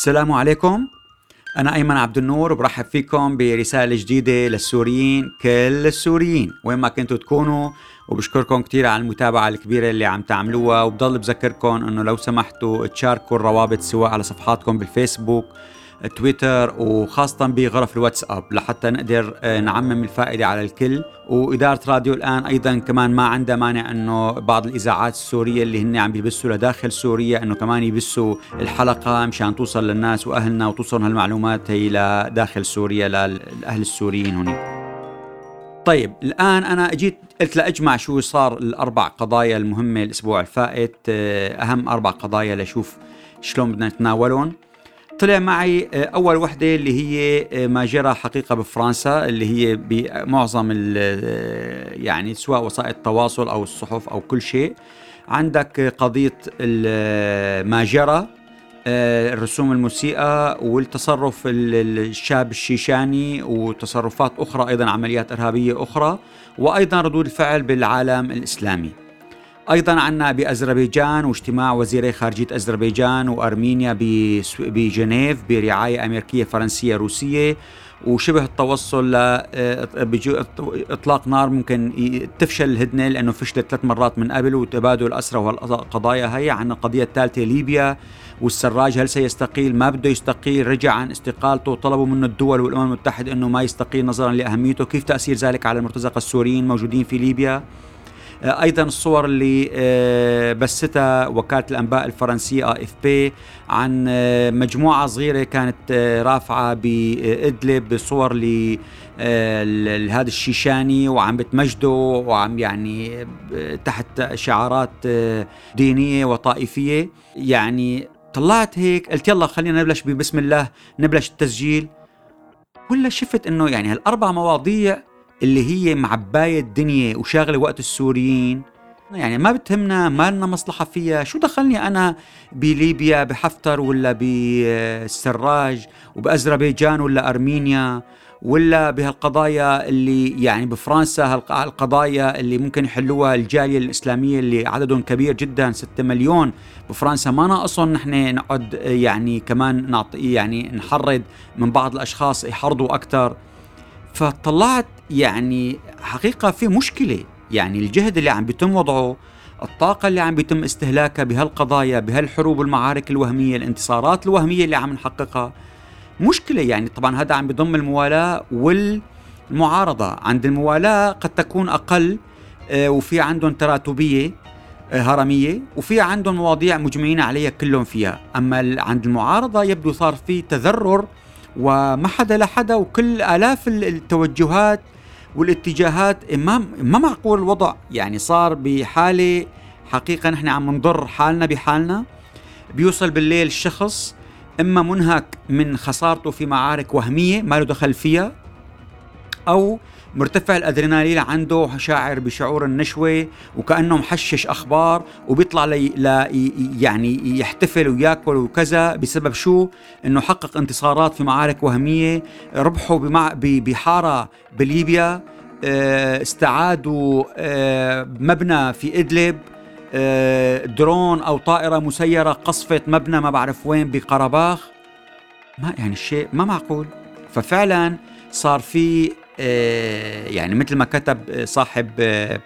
السلام عليكم. أنا أيمن عبد النور وبرحب فيكم برسالة جديدة للسوريين كل السوريين وين ما كنتوا تكونوا. وبشكركم كثير على المتابعة الكبيرة اللي عم تعملوها. وبضل بذكركم أنه لو سمحتوا تشاركوا الروابط سواء على صفحاتكم بالفيسبوك تويتر وخاصة بغرف الواتساب لحتى نقدر آه، نعمم الفائدة على الكل. وإدارة راديو الآن أيضا كمان ما عندها مانع أنه بعض الإذاعات السورية اللي هن عم بيبثوا لداخل سوريا أنه كمان يبثوا الحلقة مشان توصل للناس وأهلنا وتوصل هالمعلومات هي لداخل سوريا للأهل السوريين هناك طيب الآن أنا أجيت قلت لأجمع شو صار الأربع قضايا المهمة الأسبوع الفائت آه، أهم أربع قضايا لشوف شلون بدنا نتناولهم طلع معي آه، أول وحدة اللي هي آه، ما جرى حقيقة بفرنسا اللي هي بمعظم آه، يعني سواء وسائل التواصل أو الصحف أو كل شيء. عندك قضية ما جرى الرسوم المسيئة والتصرف الشاب الشيشاني وتصرفات أخرى أيضا عمليات إرهابية أخرى وأيضا ردود الفعل بالعالم الإسلامي. أيضا عندنا بأذربيجان واجتماع وزيري خارجية أذربيجان وأرمينيا بجنيف برعاية أمريكية فرنسية روسية وشبه التوصل لاطلاق نار ممكن تفشل الهدنة لأنه فشلت ثلاث مرات من قبل وتبادل الاسرى والقضايا هي عندنا القضية الثالثة ليبيا والسراج هل سيستقيل؟ ما بده يستقيل رجع عن استقالته طلبوا منه الدول والأمم المتحدة إنه ما يستقيل نظرا لأهميته كيف تأثير ذلك على المرتزقة السوريين الموجودين في ليبيا؟ آه، أيضا الصور اللي آه، بثتها وكالة الأنباء الفرنسية إف بي عن آه، مجموعة صغيرة كانت رافعة بإدلب بصور ل هذا الشيشاني وعم بتمجده وعم يعني تحت شعارات دينية وطائفية. يعني طلعت هيك قلت يلا خلينا نبلش ببسم الله نبلش التسجيل. ولا شفت إنه يعني هالأربع مواضيع اللي هي معباية الدنيا وشاغلة وقت السوريين. يعني ما بتهمنا ما لنا مصلحة فيها. شو دخلني أنا بليبيا بحفتر ولا بالسراج وبأذربيجان ولا أرمينيا ولا بهالقضايا اللي يعني بفرنسا القضايا اللي ممكن يحلوها الجالية الإسلامية اللي عددهم كبير جدا 6 مليون بفرنسا. ما ناقصهم نحن نقعد يعني كمان نعطي يعني نحرض من بعض الأشخاص يحرضوا أكثر فطلعت يعني حقيقة في مشكلة. يعني الجهد اللي عم بيتم وضعه الطاقة اللي عم بيتم استهلاكها بهالقضايا بهالحروب والمعارك الوهمية الانتصارات الوهمية اللي عم نحققها مشكلة. يعني طبعا هذا عم بيضم الموالاة والمعارضة. عند الموالاة قد تكون أقل آه، وفي عندهم تراتبية آه، هرمية وفي عندهم مواضيع مجمعين عليها كلهم فيها. أما عند المعارضة يبدو صار في تذرر وما حدا لحدا وكل آلاف التوجهات والاتجاهات ما ما معقول الوضع. يعني صار بحالة حقيقة نحن عم نضر حالنا بحالنا. بيوصل بالليل الشخص إما منهك من خسارته في معارك وهمية ما له دخل فيها أو مرتفع الأدرينالين عنده شاعر بشعور النشوة وكانه محشش أخبار وبيطلع لي لا يعني يحتفل وياكل وكذا. بسبب شو؟ إنه حقق انتصارات في معارك وهمية. ربحوا بمع بحارة بليبيا. آه، استعادوا آه، مبنى في إدلب. آه، درون أو طائرة مسيرة قصفت مبنى ما بعرف وين بقرباخ. ما يعني الشيء ما معقول. ففعلا صار في يعني مثل ما كتب صاحب آه،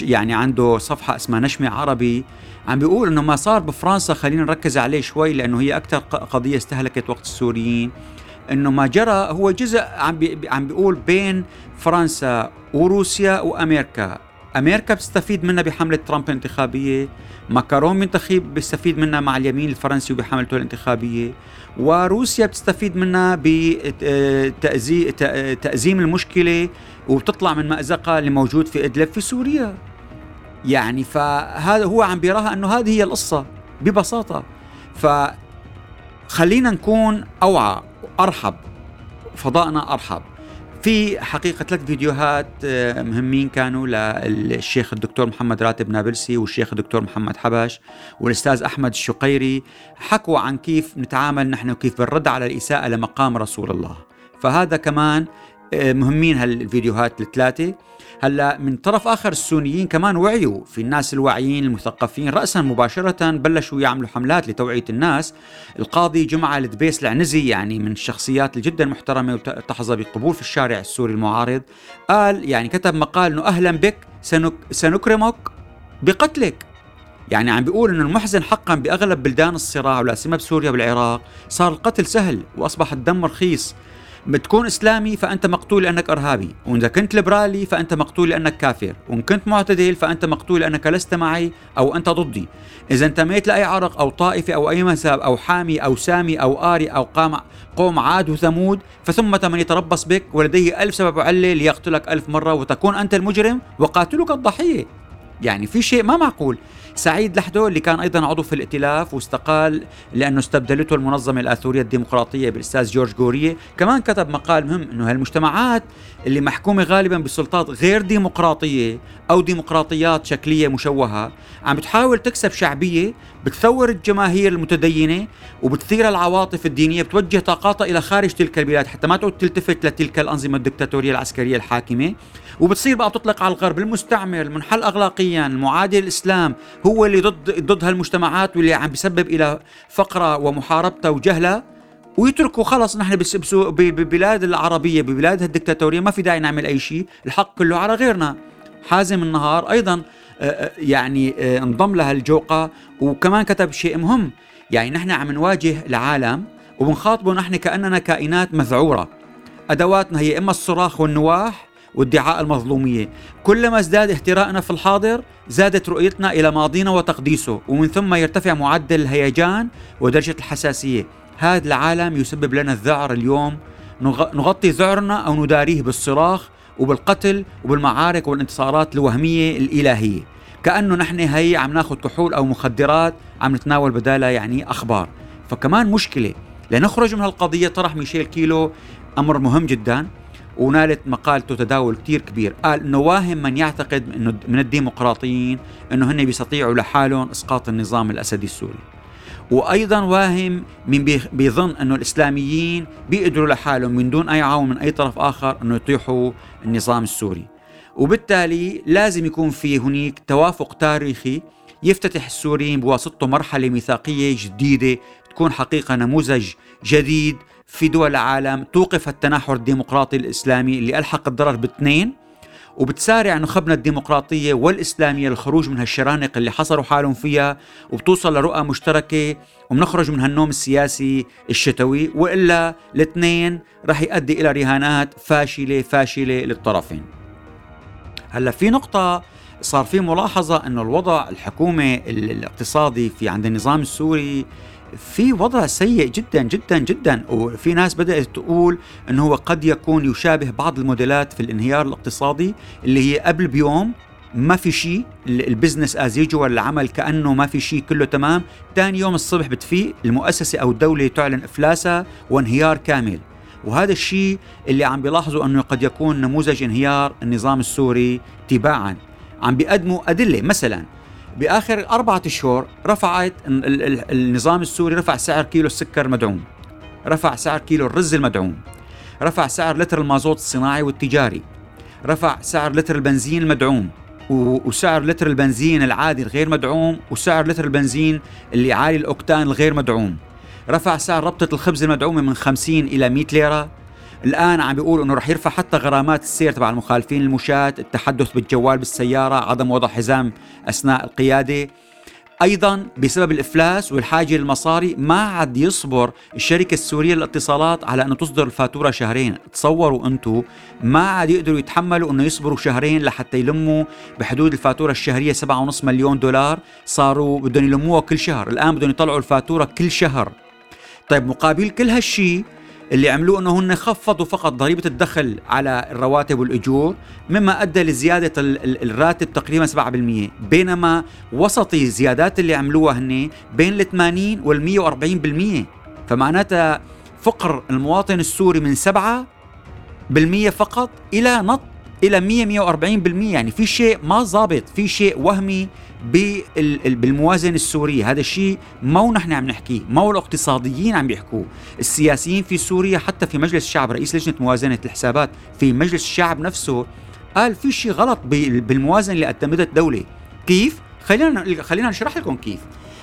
يعني عنده صفحة اسمها نشمة عربي عم بيقول إنه ما صار بفرنسا خلينا نركز عليه شوي لأنه هي أكثر قضية استهلكت وقت السوريين. إنه ما جرى هو جزء عم عم بيقول بين فرنسا وروسيا وأمريكا. أمريكا بتستفيد منها بحملة ترامب الانتخابية ماكرون منتخب بيستفيد منها مع اليمين الفرنسي وبحملته الانتخابية. وروسيا بتستفيد منها بتأزيم المشكلة وبتطلع من مأزقها اللي موجود في إدلب في سوريا. يعني فهذا هو عم بيراها أنه هذه هي القصة ببساطة. فخلينا نكون أوعى وأرحب فضائنا أرحب. في حقيقة ثلاث فيديوهات آه، مهمين كانوا للشيخ الدكتور محمد راتب نابلسي والشيخ الدكتور محمد حبش والأستاذ أحمد الشقيري. حكوا عن كيف نتعامل نحن وكيف بنرد على الإساءة لمقام رسول الله. فهذا كمان مهمين هالفيديوهات الثلاثة. هلا من طرف آخر السونيين كمان وعيوا. في الناس الواعيين المثقفين راسا مباشره بلشوا يعملوا حملات لتوعية الناس. القاضي جمعة الدبيس العنزي يعني من الشخصيات جدا محترمة وتحظى بقبول في الشارع السوري المعارض قال يعني كتب مقال إنه أهلا بك سنك سنكرمك بقتلك. يعني عم بيقول إنه المحزن حقا بأغلب بلدان الصراع ولا سيما بسوريا والعراق صار القتل سهل وأصبح الدم رخيص. بتكون إسلامي فأنت مقتول لأنك إرهابي، وإذا كنت ليبرالي فأنت مقتول لأنك كافر، وإن كنت معتدل فأنت مقتول لأنك لست معي أو أنت ضدي. إذا انتميت لأي عرق أو طائفة أو أي مذهب أو حامي أو سامي أو آري أو قام قوم عاد وثمود فثمة من يتربص بك ولديه ألف سبب وعلة ليقتلك ألف مرة وتكون أنت المجرم وقاتلك الضحية يعني في شيء ما معقول سعيد لحدو اللي كان أيضا عضو في الائتلاف واستقال لأنه استبدلته المنظمة الآثورية الديمقراطية بالأستاذ جورج جوريه، كمان كتب مقال مهم إنه هالمجتمعات اللي محكومة غالبا بسلطات غير ديمقراطية أو ديمقراطيات شكلية مشوهة، عم بتحاول تكسب شعبية، بتثور الجماهير المتدينة وبتثير العواطف الدينية، بتوجه طاقاتها إلى خارج تلك البلاد حتى ما تعود تلتفت لتلك الأنظمة الدكتاتورية العسكرية الحاكمة، وبتصير بقى تطلق على الغرب المستعمر المنحل اخلاقيا المعادي للاسلام هو اللي ضد ضد هالمجتمعات واللي عم بيسبب إلى فقرها ومحاربتها وجهلها ويتركوا خلص نحن ببلاد العربية ببلاد الدكتاتورية ما في داعي نعمل أي شيء الحق كله على غيرنا. حازم النهار أيضا يعني انضم لها الجوقة وكمان كتب شيء مهم. يعني نحن عم نواجه العالم وبنخاطبه نحن كأننا كائنات مذعورة. أدواتنا هي إما الصراخ والنواح وادعاء المظلومية. كلما ازداد اهتراءنا في الحاضر زادت رؤيتنا إلى ماضينا وتقديسه ومن ثم يرتفع معدل الهيجان ودرجة الحساسية. هذا العالم يسبب لنا الذعر اليوم. نغطي ذعرنا أو نداريه بالصراخ وبالقتل وبالمعارك والانتصارات الوهمية الإلهية. كأنه نحن هي عم ناخذ كحول أو مخدرات عم نتناول بدالها يعني أخبار. فكمان مشكلة لنخرج من هالقضية طرح ميشيل كيلو أمر مهم جدا. ونالت مقالته تداول كتير كبير. قال إنه واهم من يعتقد إنه من الديمقراطيين إنه هن بيستطيعوا لحالهم إسقاط النظام الأسدي السوري. وأيضا واهم من بيظن إنه الإسلاميين بيقدروا لحالهم من دون أي عون من أي طرف آخر إنه يطيحوا النظام السوري. وبالتالي لازم يكون في هناك توافق تاريخي يفتتح السوريين بواسطته مرحلة ميثاقية جديدة تكون حقيقة نموذج جديد في دول العالم توقف التناحر الديمقراطي الإسلامي اللي ألحق الضرر باثنين وبتسارع نخبنا الديمقراطية والإسلامية للخروج من هالشرانق اللي حصروا حالهم فيها وبتوصل لرؤى مشتركة وبنخرج من هالنوم السياسي الشتوي وإلا الاثنين رح يؤدي إلى رهانات فاشلة فاشلة للطرفين. هلأ في نقطة صار في ملاحظة أنه الوضع الحكومي الاقتصادي في عند النظام السوري في وضع سيء جدا جدا جدا. وفي ناس بدأت تقول أنه هو قد يكون يشابه بعض الموديلات في الانهيار الاقتصادي اللي هي قبل بيوم ما في شيء ال business as usual العمل كأنه ما في شيء كله تمام. ثاني يوم الصبح بتفيق المؤسسة أو الدولة تعلن إفلاسها وانهيار كامل. وهذا الشيء اللي عم بيلاحظوا إنه قد يكون نموذج انهيار النظام السوري تباعا. عم بيقدموا أدلة مثلا بآخر أربعة اشهر رفعت النظام السوري رفع سعر كيلو السكر مدعوم. رفع سعر كيلو الرز المدعوم. رفع سعر لتر المازوت الصناعي والتجاري. رفع سعر لتر البنزين المدعوم. وسعر لتر البنزين العادي الغير مدعوم وسعر لتر البنزين اللي عالي الأوكتان الغير مدعوم. رفع سعر ربطة الخبز المدعومة من 50 إلى 100 ليرة. الآن عم بيقول أنه رح يرفع حتى غرامات السير تبع المخالفين المشاة التحدث بالجوال بالسيارة عدم وضع حزام أثناء القيادة. أيضا بسبب الإفلاس والحاجة للمصاري ما عاد يصبر الشركة السورية للاتصالات على انه تصدر الفاتورة شهرين، تصوروا أنتم ما عاد يقدروا يتحملوا إنه يصبروا شهرين لحتى يلموا بحدود الفاتورة الشهرية 7.5 مليون دولار، صاروا بدهم يلموها كل شهر، الآن بدهم يطلعوا الفاتورة كل شهر. طيب مقابل كل هالشيء اللي عملوه إنه هن خفضوا فقط ضريبة الدخل على الرواتب والأجور مما أدى لزيادة الراتب تقريبا 7% بينما وسطي الزيادات اللي عملوها هن بين ال 80 وال 140% فمعناتها فقر المواطن السوري من 7% فقط إلى نط إلى 100 140% يعني في شيء ما ضابط في شيء وهمي بالموازنة السورية. هذا الشيء مو نحن عم نحكيه مو الاقتصاديين عم بيحكوه. السياسيين في سوريا حتى في مجلس الشعب رئيس لجنة موازنة الحسابات في مجلس الشعب نفسه قال في شيء غلط بالموازنة اللي قدمتها الدولة. كيف؟ خلينا خلينا نشرح لكم كيف.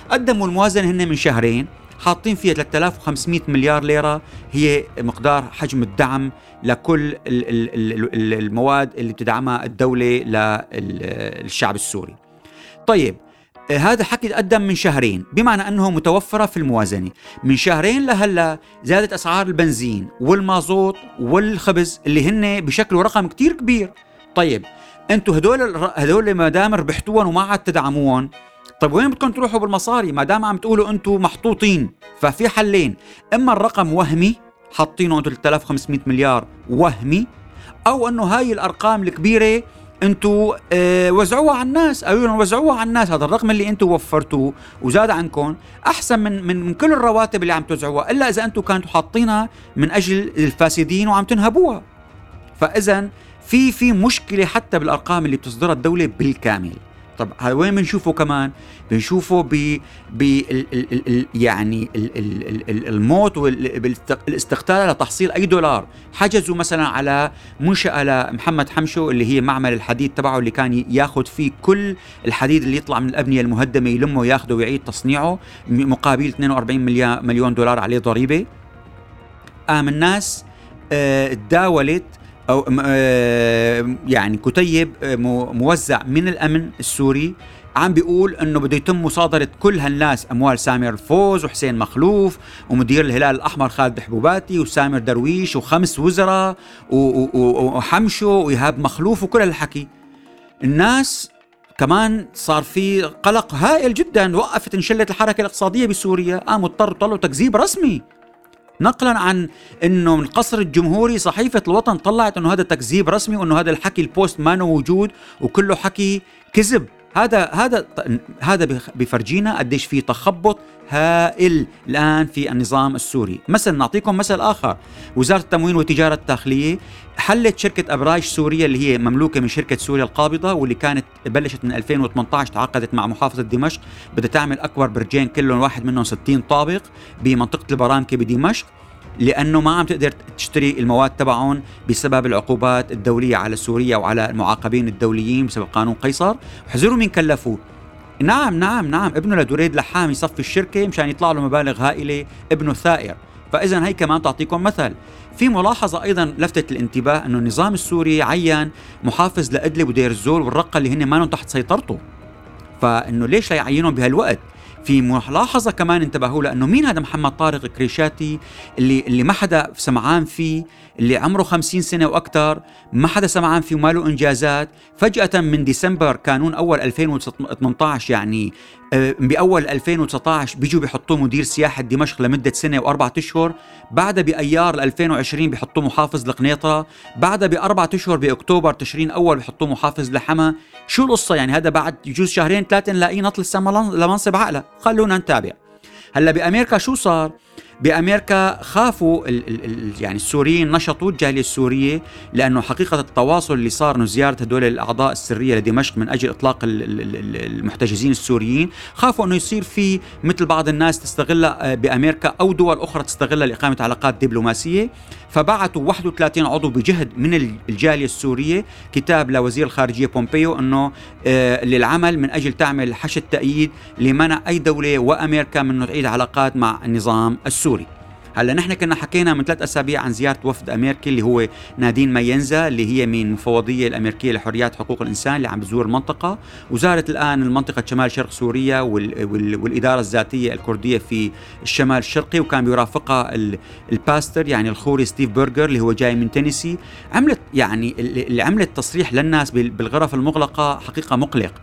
قدموا الموازنة هن من شهرين. حاطين فيها 3500 مليار ليرة. هي مقدار حجم الدعم لكل المواد اللي بتدعمها الدولة للشعب السوري. طيب هذا حكي تقدم من شهرين بمعنى أنه متوفرة في الموازنة. من شهرين لهلا زادت أسعار البنزين والمازوت والخبز اللي هن بشكل رقم كتير كبير. طيب أنتم هدول هدول ما دام ربحتوهم وما عاد تدعموهم طيب وين بدكم تروحوا بالمصاري؟ ما دام عم تقولوا أنتم محطوطين. ففي حلين إما الرقم وهمي حاطينه أنتم 3500 مليار وهمي أو إنه هاي الأرقام الكبيرة أنتم آه وزعوها على الناس. قالوا لهم وزعوها على الناس هذا الرقم اللي أنتم وفرتوه وزاد عنكم. أحسن من من من كل الرواتب اللي عم توزعوها إلا إذا أنتم كنتوا حاطينها من أجل الفاسدين وعم تنهبوها. فاذا في في مشكلة حتى بالأرقام اللي بتصدرها الدولة بالكامل. طب هذا وين بنشوفه كمان؟ بنشوفه ب ب يعني ال ال ال الموت والاستقتال لتحصيل أي دولار. حجزوا مثلا على منشأة لمحمد حمشو اللي هي معمل الحديد تبعه اللي كان ياخذ فيه كل الحديد اللي يطلع من الأبنية المهدمة يلمه وياخذه ويعيد تصنيعه مقابل 42 مليون دولار عليه ضريبة. قام الناس آه، تداولت أو آه، يعني كتيب آه، موزع من الأمن السوري عم بيقول إنه بده يتم مصادرة كل هالناس أموال سامر الفوز وحسين مخلوف ومدير الهلال الأحمر خالد حبوباتي وسامر درويش وخمس وزراء وحمشو وإيهاب مخلوف وكل هالحكي. الناس كمان صار في قلق هائل جدا وقفت انشلت الحركة الاقتصادية بسوريا قاموا اضطروا طلعوا تكذيب رسمي. نقلا عن إنه من القصر الجمهوري صحيفة الوطن طلعت إنه هذا تكذيب رسمي وإنه هذا الحكي البوست ما موجود وكله حكي كذب. هذا هذا هذا بفرجينا قديش في تخبط هائل الآن في النظام السوري، مثلا نعطيكم مثل آخر، وزارة التموين والتجارة الداخلية حلت شركة أبراج سوريا اللي هي مملوكة من شركة سوريا القابضة واللي كانت بلشت من 2018 تعاقدت مع محافظة دمشق. بدها تعمل أكبر برجين كلهم واحد منهم 60 طابق بمنطقة البرامكة بدمشق. لأنه ما عم تقدر تشتري المواد تبعهم بسبب العقوبات الدولية على سوريا وعلى المعاقبين الدوليين بسبب قانون قيصر. حذروا من كلفوه نعم نعم نعم. ابنه لدريد لحام يصفي الشركة مشان يطلع له مبالغ هائلة. ابنه ثائر فاذا هي كمان تعطيكم مثل. في ملاحظة أيضا لفتت الانتباه أنه النظام السوري عين محافظ لإدلب ودير الزور والرقة اللي هن ما تحت سيطرته. فإنه ليش لا يعينهم بهالوقت؟ في ملاحظة كمان انتبهوا لأنه مين هذا محمد طارق كريشاتي اللي اللي ما حدا سمعان فيه اللي عمره 50 سنة وأكثر ما حدا سمعان فيه وما له إنجازات. فجأة من ديسمبر كانون أول 2018 يعني بأول 2019 بيجوا بيحطوه مدير سياحة دمشق لمدة سنة وأربعة أشهر بعدها بأيار 2020 بيحطوه محافظ لقنيطرة بعدها بأربعة أشهر بأكتوبر تشرين أول بيحطوه محافظ لحما شو القصة؟ يعني هذا بعد يجوز شهرين ثلاثة نلاقيه نطل السما لمنصب عقله. خلونا نتابع. هلأ بأمريكا شو صار؟ بأمريكا خافوا ال ال ال يعني السوريين نشطوا الجالية السورية لأنه حقيقة التواصل اللي صار إنه زيارة هدول الأعضاء السرية لدمشق من أجل إطلاق المحتجزين السوريين خافوا إنه يصير في مثل بعض الناس تستغلها آه، بأمريكا أو دول أخرى تستغلها لإقامة علاقات دبلوماسية. فبعثوا 31 عضو بجهد من الجالية السورية كتاب لوزير الخارجية بومبيو إنه آه، للعمل من أجل تعمل حشد تأييد لمنع أي دولة وأمريكا من انه تعيد علاقات مع النظام السوري. هلا نحن كنا حكينا من ثلاث أسابيع عن زيارة وفد امريكي اللي هو نادين مينزا اللي هي من المفوضيه الامريكيه لحريات حقوق الإنسان اللي عم بزور المنطقة. وزارت الآن المنطقة شمال شرق سوريا وال وال والإدارة الذاتية الكردية في الشمال الشرقي وكان بيرافقها ال pastor يعني الخوري ستيف برجر اللي هو جاي من تينيسي. عملت يعني اللي عملت تصريح للناس بالغرف المغلقة حقيقة مقلق.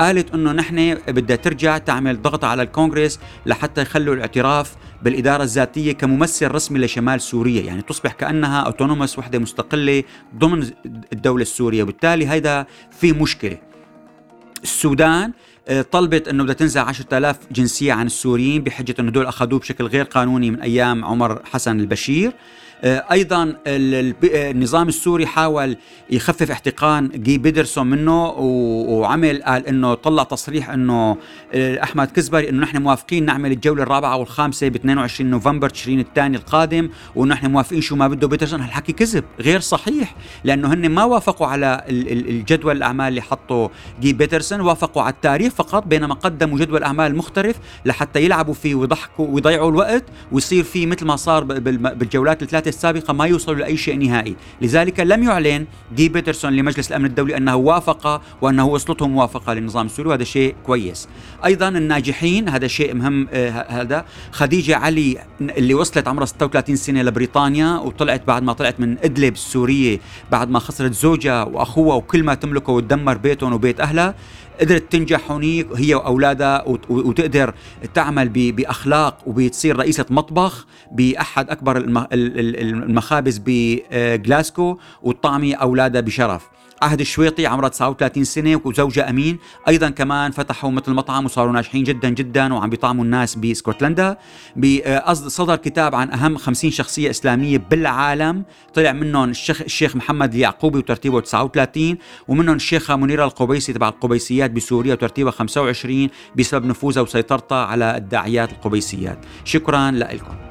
قالت إنه نحن بدها ترجع تعمل ضغط على الكونغرس لحتى يخلوا الاعتراف بالإدارة الذاتية كممثل رسمي لشمال سوريا. يعني تصبح كأنها اوتونوموس وحدة مستقلة ضمن الدولة السورية. وبالتالي هذا في مشكلة. السودان آه، طلبت إنه بدها تنزع 10000 جنسية عن السوريين بحجة إنه دول أخذوه بشكل غير قانوني من أيام عمر حسن البشير. أيضا النظام السوري حاول يخفف احتقان جي بيدرسون منه وعمل قال إنه طلع تصريح إنه آه، أحمد كزبري إنه نحن موافقين نعمل الجولة الرابعة والخامسة ب 22 نوفمبر تشرين الثاني القادم ونحن موافقين شو ما بده بيدرسون هالحكي كذب غير صحيح لأنه هن ما وافقوا على الجدول الأعمال اللي حطه جي بيدرسون وافقوا على التاريخ فقط بينما قدموا جدول أعمال مختلف لحتى يلعبوا فيه ويضحكوا ويضيعوا الوقت ويصير فيه مثل ما صار بالجولات الثلاثة السابقة ما يوصلوا لأي شيء نهائي. لذلك لم يعلن جي بيترسون لمجلس الأمن الدولي أنه وافق وأنه وصلته موافقة للنظام السوري وهذا شيء كويس. أيضا الناجحين هذا شيء مهم آه هذا خديجة علي اللي وصلت عمرها 36 سنة لبريطانيا وطلعت بعد ما طلعت من إدلب السورية بعد ما خسرت زوجها وأخوها وكل ما تملكه وتدمر بيتهم وبيت أهلها. قدرت تنجح هنيك هي وأولادها وتقدر تعمل بأخلاق وبتصير رئيسة مطبخ بأحد أكبر المخابز بجلاسكو وتطعمي أولادها بشرف. عهد الشويطي عمرها 39 سنة وزوجها أمين. أيضا كمان فتحوا مثل مطعم وصاروا ناجحين جدا جدا وعم بيطعموا الناس باسكتلندا صدر كتاب عن أهم 50 شخصية إسلامية بالعالم. طلع منهم الشيخ الشيخ محمد اليعقوبي وترتيبه 39 ومنهم الشيخة منيرة القبيسي تبع القبيسيات بسوريا وترتيبها 25 بسبب نفوذها وسيطرتها على الداعيات القبيسيات. شكرا لكم.